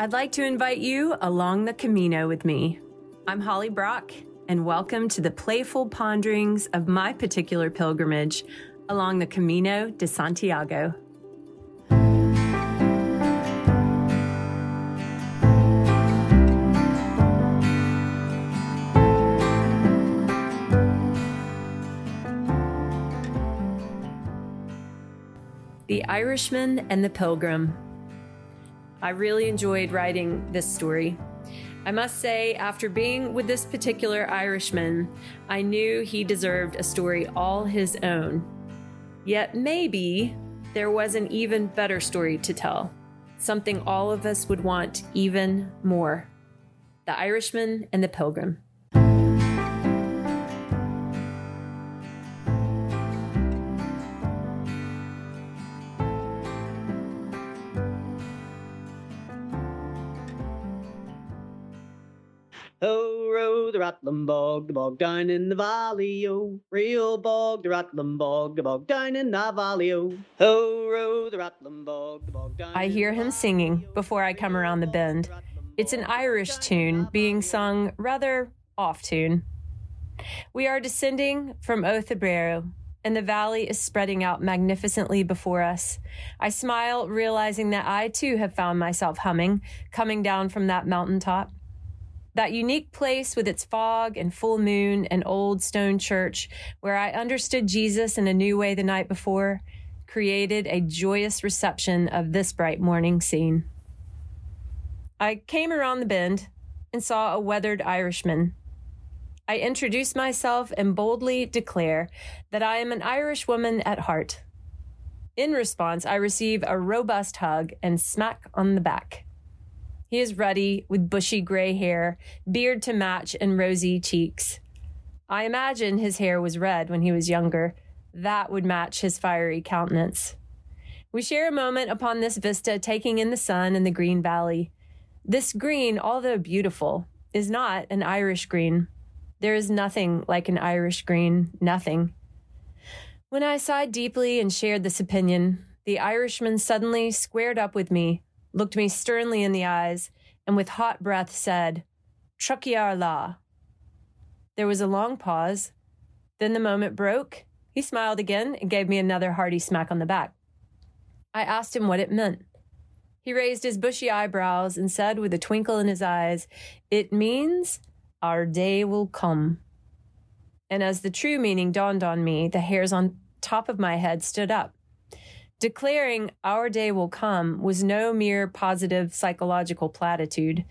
I'd like to invite you along the Camino with me. I'm Holly Brock, and welcome to the playful ponderings of my particular pilgrimage along the Camino de Santiago. The Irishman and the Pilgrim. I really enjoyed writing this story. I must say, after being with this particular Irishman, I knew he deserved a story all his own. Yet maybe there was an even better story to tell, something all of us would want even more The Irishman and the Pilgrim. Oh, row the rattling bog, the bog down in the valley, oh. Real bog, the rattling bog, the bog down in the valley, oh. Oh, row the rattling bog, the bog down I hear him singing oh. before I come around the bend. bog, the rattling It's an Irish tune being sung rather off tune. We are descending from O Cebreiro, and the valley is spreading out magnificently before us. I smile, realizing that I too have found myself humming, coming down from that mountaintop. That unique place with its fog and full moon and old stone church, where I understood Jesus in a new way the night before, created a joyous reception of this bright morning scene. I came around the bend and saw a weathered Irishman. I introduce myself and boldly declare that I am an Irish woman at heart. In response, I receive a robust hug and smack on the back. He is ruddy with bushy gray hair, beard to match, and rosy cheeks. I imagine his hair was red when he was younger. That would match his fiery countenance. We share a moment upon this vista, taking in the sun and the green valley. This green, although beautiful, is not an Irish green. There is nothing like an Irish green, nothing. When I sighed deeply and shared this opinion, the Irishman suddenly squared up with me, looked me sternly in the eyes, and with hot breath said, Tiocfaidh ár lá. There was a long pause. Then the moment broke. He smiled again and gave me another hearty smack on the back. I asked him what it meant. He raised his bushy eyebrows and said with a twinkle in his eyes, It means our day will come. And as the true meaning dawned on me, the hairs on top of my head stood up. Declaring our day will come was no mere positive psychological platitude.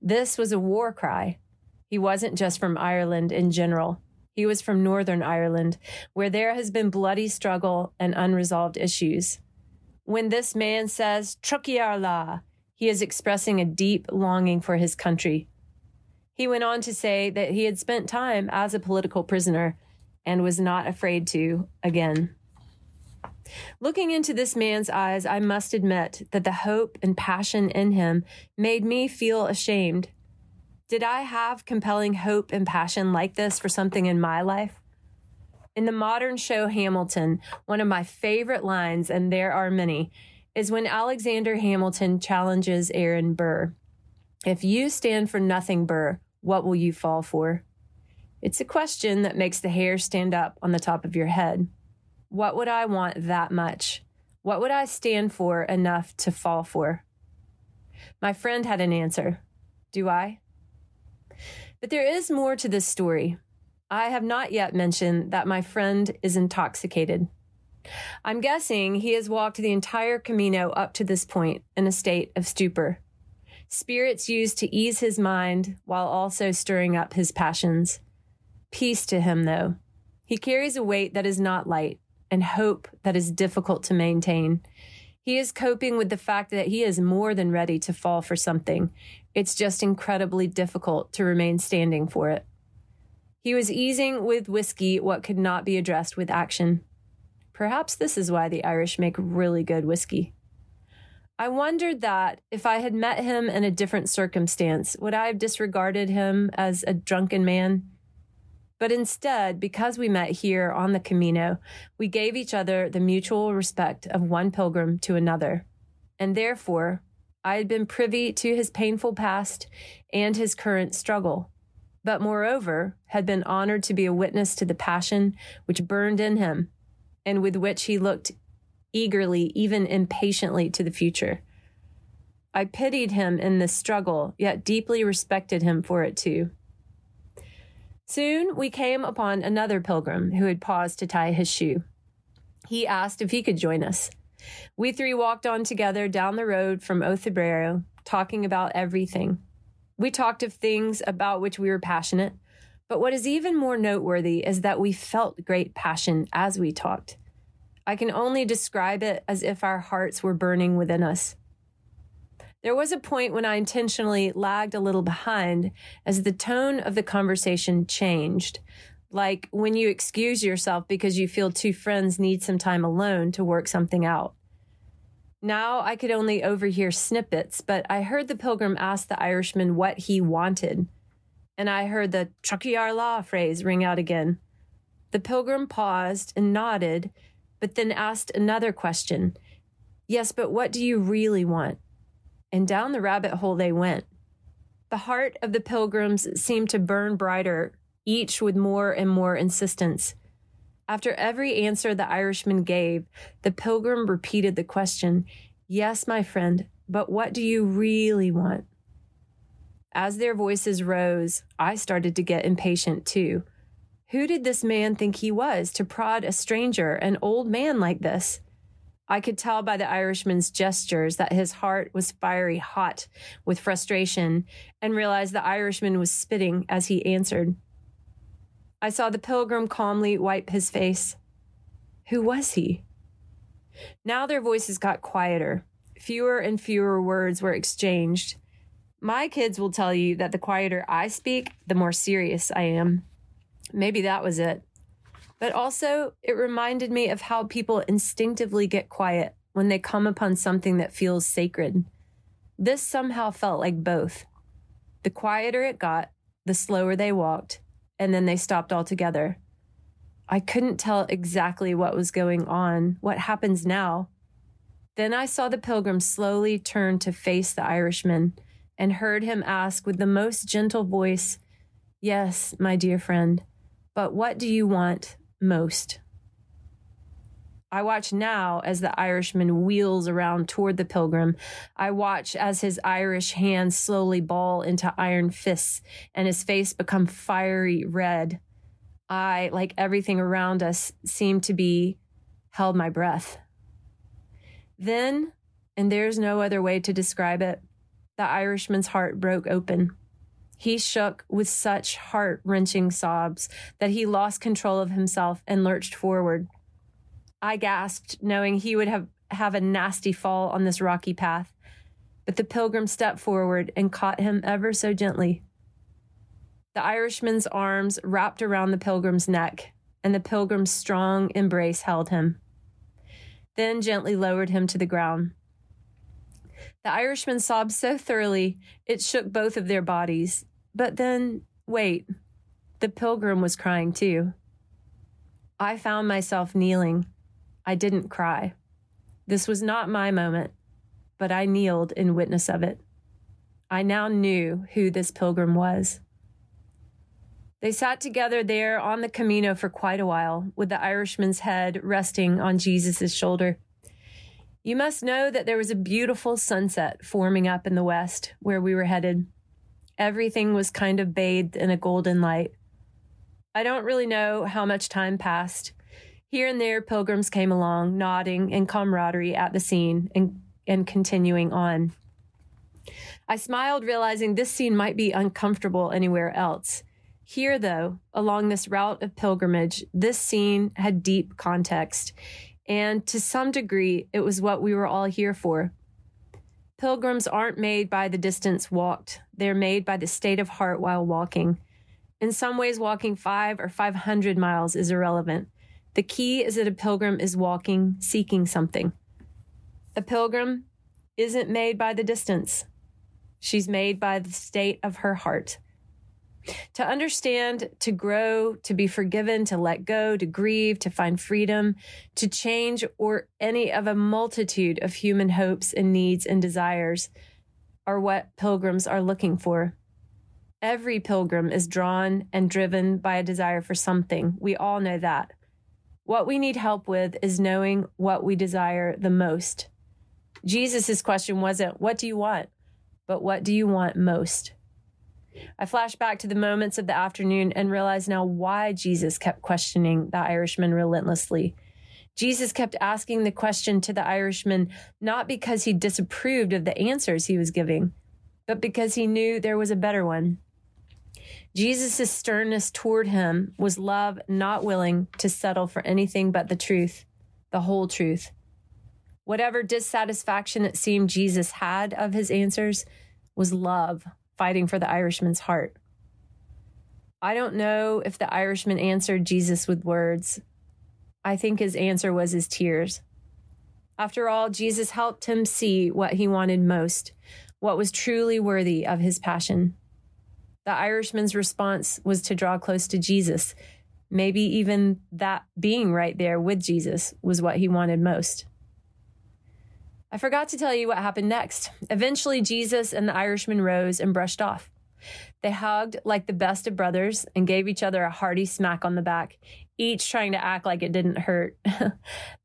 This was a war cry. He wasn't just from Ireland in general. He was from Northern Ireland, where there has been bloody struggle and unresolved issues. When this man says, Tiocfaidh ár lá, he is expressing a deep longing for his country. He went on to say that he had spent time as a political prisoner and was not afraid to again. Looking into this man's eyes, I must admit that the hope and passion in him made me feel ashamed. Did I have compelling hope and passion like this for something in my life? In the modern show Hamilton, one of my favorite lines, and there are many, is when Alexander Hamilton challenges Aaron Burr. If you stand for nothing, Burr, what will you fall for? It's a question that makes the hair stand up on the top of your head. What would I want that much? What would I stand for enough to fall for? My friend had an answer. Do I? But there is more to this story. I have not yet mentioned that my friend is intoxicated. I'm guessing he has walked the entire Camino up to this point in a state of stupor. Spirits used to ease his mind while also stirring up his passions. Peace to him, though. He carries a weight that is not light and hope that is difficult to maintain. He is coping with the fact that he is more than ready to fall for something. It's just incredibly difficult to remain standing for it. He was easing with whiskey what could not be addressed with action. Perhaps this is why the Irish make really good whiskey. I wondered that if I had met him in a different circumstance, would I have disregarded him as a drunken man? But instead, because we met here on the Camino, we gave each other the mutual respect of one pilgrim to another. And therefore, I had been privy to his painful past and his current struggle, but moreover, had been honored to be a witness to the passion which burned in him and with which he looked eagerly, even impatiently, to the future. I pitied him in this struggle, yet deeply respected him for it too. Soon we came upon another pilgrim who had paused to tie his shoe. He asked if he could join us. We three walked on together down the road from O Cebreiro, talking about everything. We talked of things about which we were passionate, but what is even more noteworthy is that we felt great passion as we talked. I can only describe it as if our hearts were burning within us. There was a point when I intentionally lagged a little behind as the tone of the conversation changed. Like when you excuse yourself because you feel two friends need some time alone to work something out. Now I could only overhear snippets, but I heard the pilgrim ask the Irishman what he wanted. And I heard the Tiocfaidh ár lá phrase ring out again. The pilgrim paused and nodded, but then asked another question. Yes, but what do you really want? And down the rabbit hole they went. The heart of the pilgrims seemed to burn brighter, each with more and more insistence. After every answer the Irishman gave, the pilgrim repeated the question Yes, my friend, but what do you really want? As their voices rose, I started to get impatient too. Who did this man think he was to prod a stranger, an old man like this? I could tell by the Irishman's gestures that his heart was fiery hot with frustration and realized the Irishman was spitting as he answered. I saw the pilgrim calmly wipe his face. Who was he? Now their voices got quieter. Fewer and fewer words were exchanged. My kids will tell you that the quieter I speak, the more serious I am. Maybe that was it. But also, it reminded me of how people instinctively get quiet when they come upon something that feels sacred. This somehow felt like both. The quieter it got, the slower they walked, and then they stopped altogether. I couldn't tell exactly what was going on, what happens now. Then I saw the pilgrim slowly turn to face the Irishman and heard him ask with the most gentle voice, Yes, my dear friend, but what do you want most. I watch now as the Irishman wheels around toward the pilgrim. I watch as his Irish hands slowly ball into iron fists and his face become fiery red. I, like everything around us, seem to be held my breath. Then, and there's no other way to describe it, the Irishman's heart broke open. He shook with such heart wrenching sobs that he lost control of himself and lurched forward. I gasped, knowing he would have, have a nasty fall on this rocky path, but the pilgrim stepped forward and caught him ever so gently. The Irishman's arms wrapped around the pilgrim's neck, and the pilgrim's strong embrace held him, then gently lowered him to the ground. The Irishman sobbed so thoroughly it shook both of their bodies, but then, wait, the pilgrim was crying too. I found myself kneeling. I didn't cry. This was not my moment, but I kneeled in witness of it. I now knew who this pilgrim was. They sat together there on the Camino for quite a while, with the Irishman's head resting on Jesus' shoulder. You must know that there was a beautiful sunset forming up in the west where we were headed everything was kind of bathed in a golden light. I don't really know how much time passed. Here and there, pilgrims came along, nodding in camaraderie at the scene and, and continuing on. I smiled, realizing this scene might be uncomfortable anywhere else. Here, though, along this route of pilgrimage, this scene had deep context, and to some degree, it was what we were all here for. Pilgrims aren't made by the distance walked, they're made by the state of heart while walking. In some ways, walking five or 500 miles is irrelevant. The key is that a pilgrim is walking, seeking something. A pilgrim isn't made by the distance, she's made by the state of her heart. To understand, to grow, to be forgiven, to let go, to grieve, to find freedom, to change, or any of a multitude of human hopes and needs and desires, are what pilgrims are looking for. Every pilgrim is drawn and driven by a desire for something. We all know that. What we need help with is knowing what we desire the most. Jesus' question wasn't, What do you want? but What do you want most? I flash back to the moments of the afternoon and realize now why Jesus kept questioning the Irishman relentlessly. Jesus kept asking the question to the Irishman not because he disapproved of the answers he was giving, but because he knew there was a better one. Jesus' sternness toward him was love not willing to settle for anything but the truth, the whole truth. Whatever dissatisfaction it seemed Jesus had of his answers was love fighting for the Irishman's heart. I don't know if the Irishman answered Jesus with words. I think his answer was his tears. After all, Jesus helped him see what he wanted most, what was truly worthy of his passion. The Irishman's response was to draw close to Jesus. Maybe even that being right there with Jesus was what he wanted most. I forgot to tell you what happened next. Eventually, Jesus and the Irishman rose and brushed off. They hugged like the best of brothers and gave each other a hearty smack on the back, each trying to act like it didn't hurt. the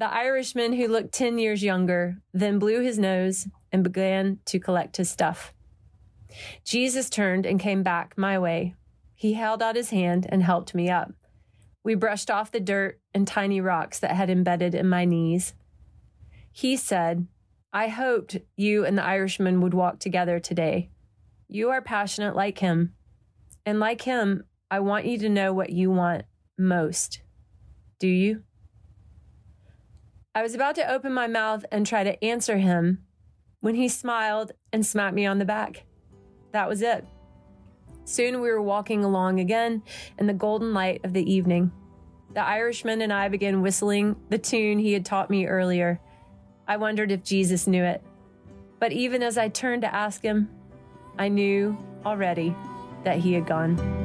Irishman, who looked 10 years younger, then blew his nose and began to collect his stuff. Jesus turned and came back my way. He held out his hand and helped me up. We brushed off the dirt and tiny rocks that had embedded in my knees. He said, I hoped you and the Irishman would walk together today. You are passionate like him. And like him, I want you to know what you want most. Do you? I was about to open my mouth and try to answer him when he smiled and smacked me on the back. That was it. Soon we were walking along again in the golden light of the evening. The Irishman and I began whistling the tune he had taught me earlier. I wondered if Jesus knew it. But even as I turned to ask him, I knew already that he had gone.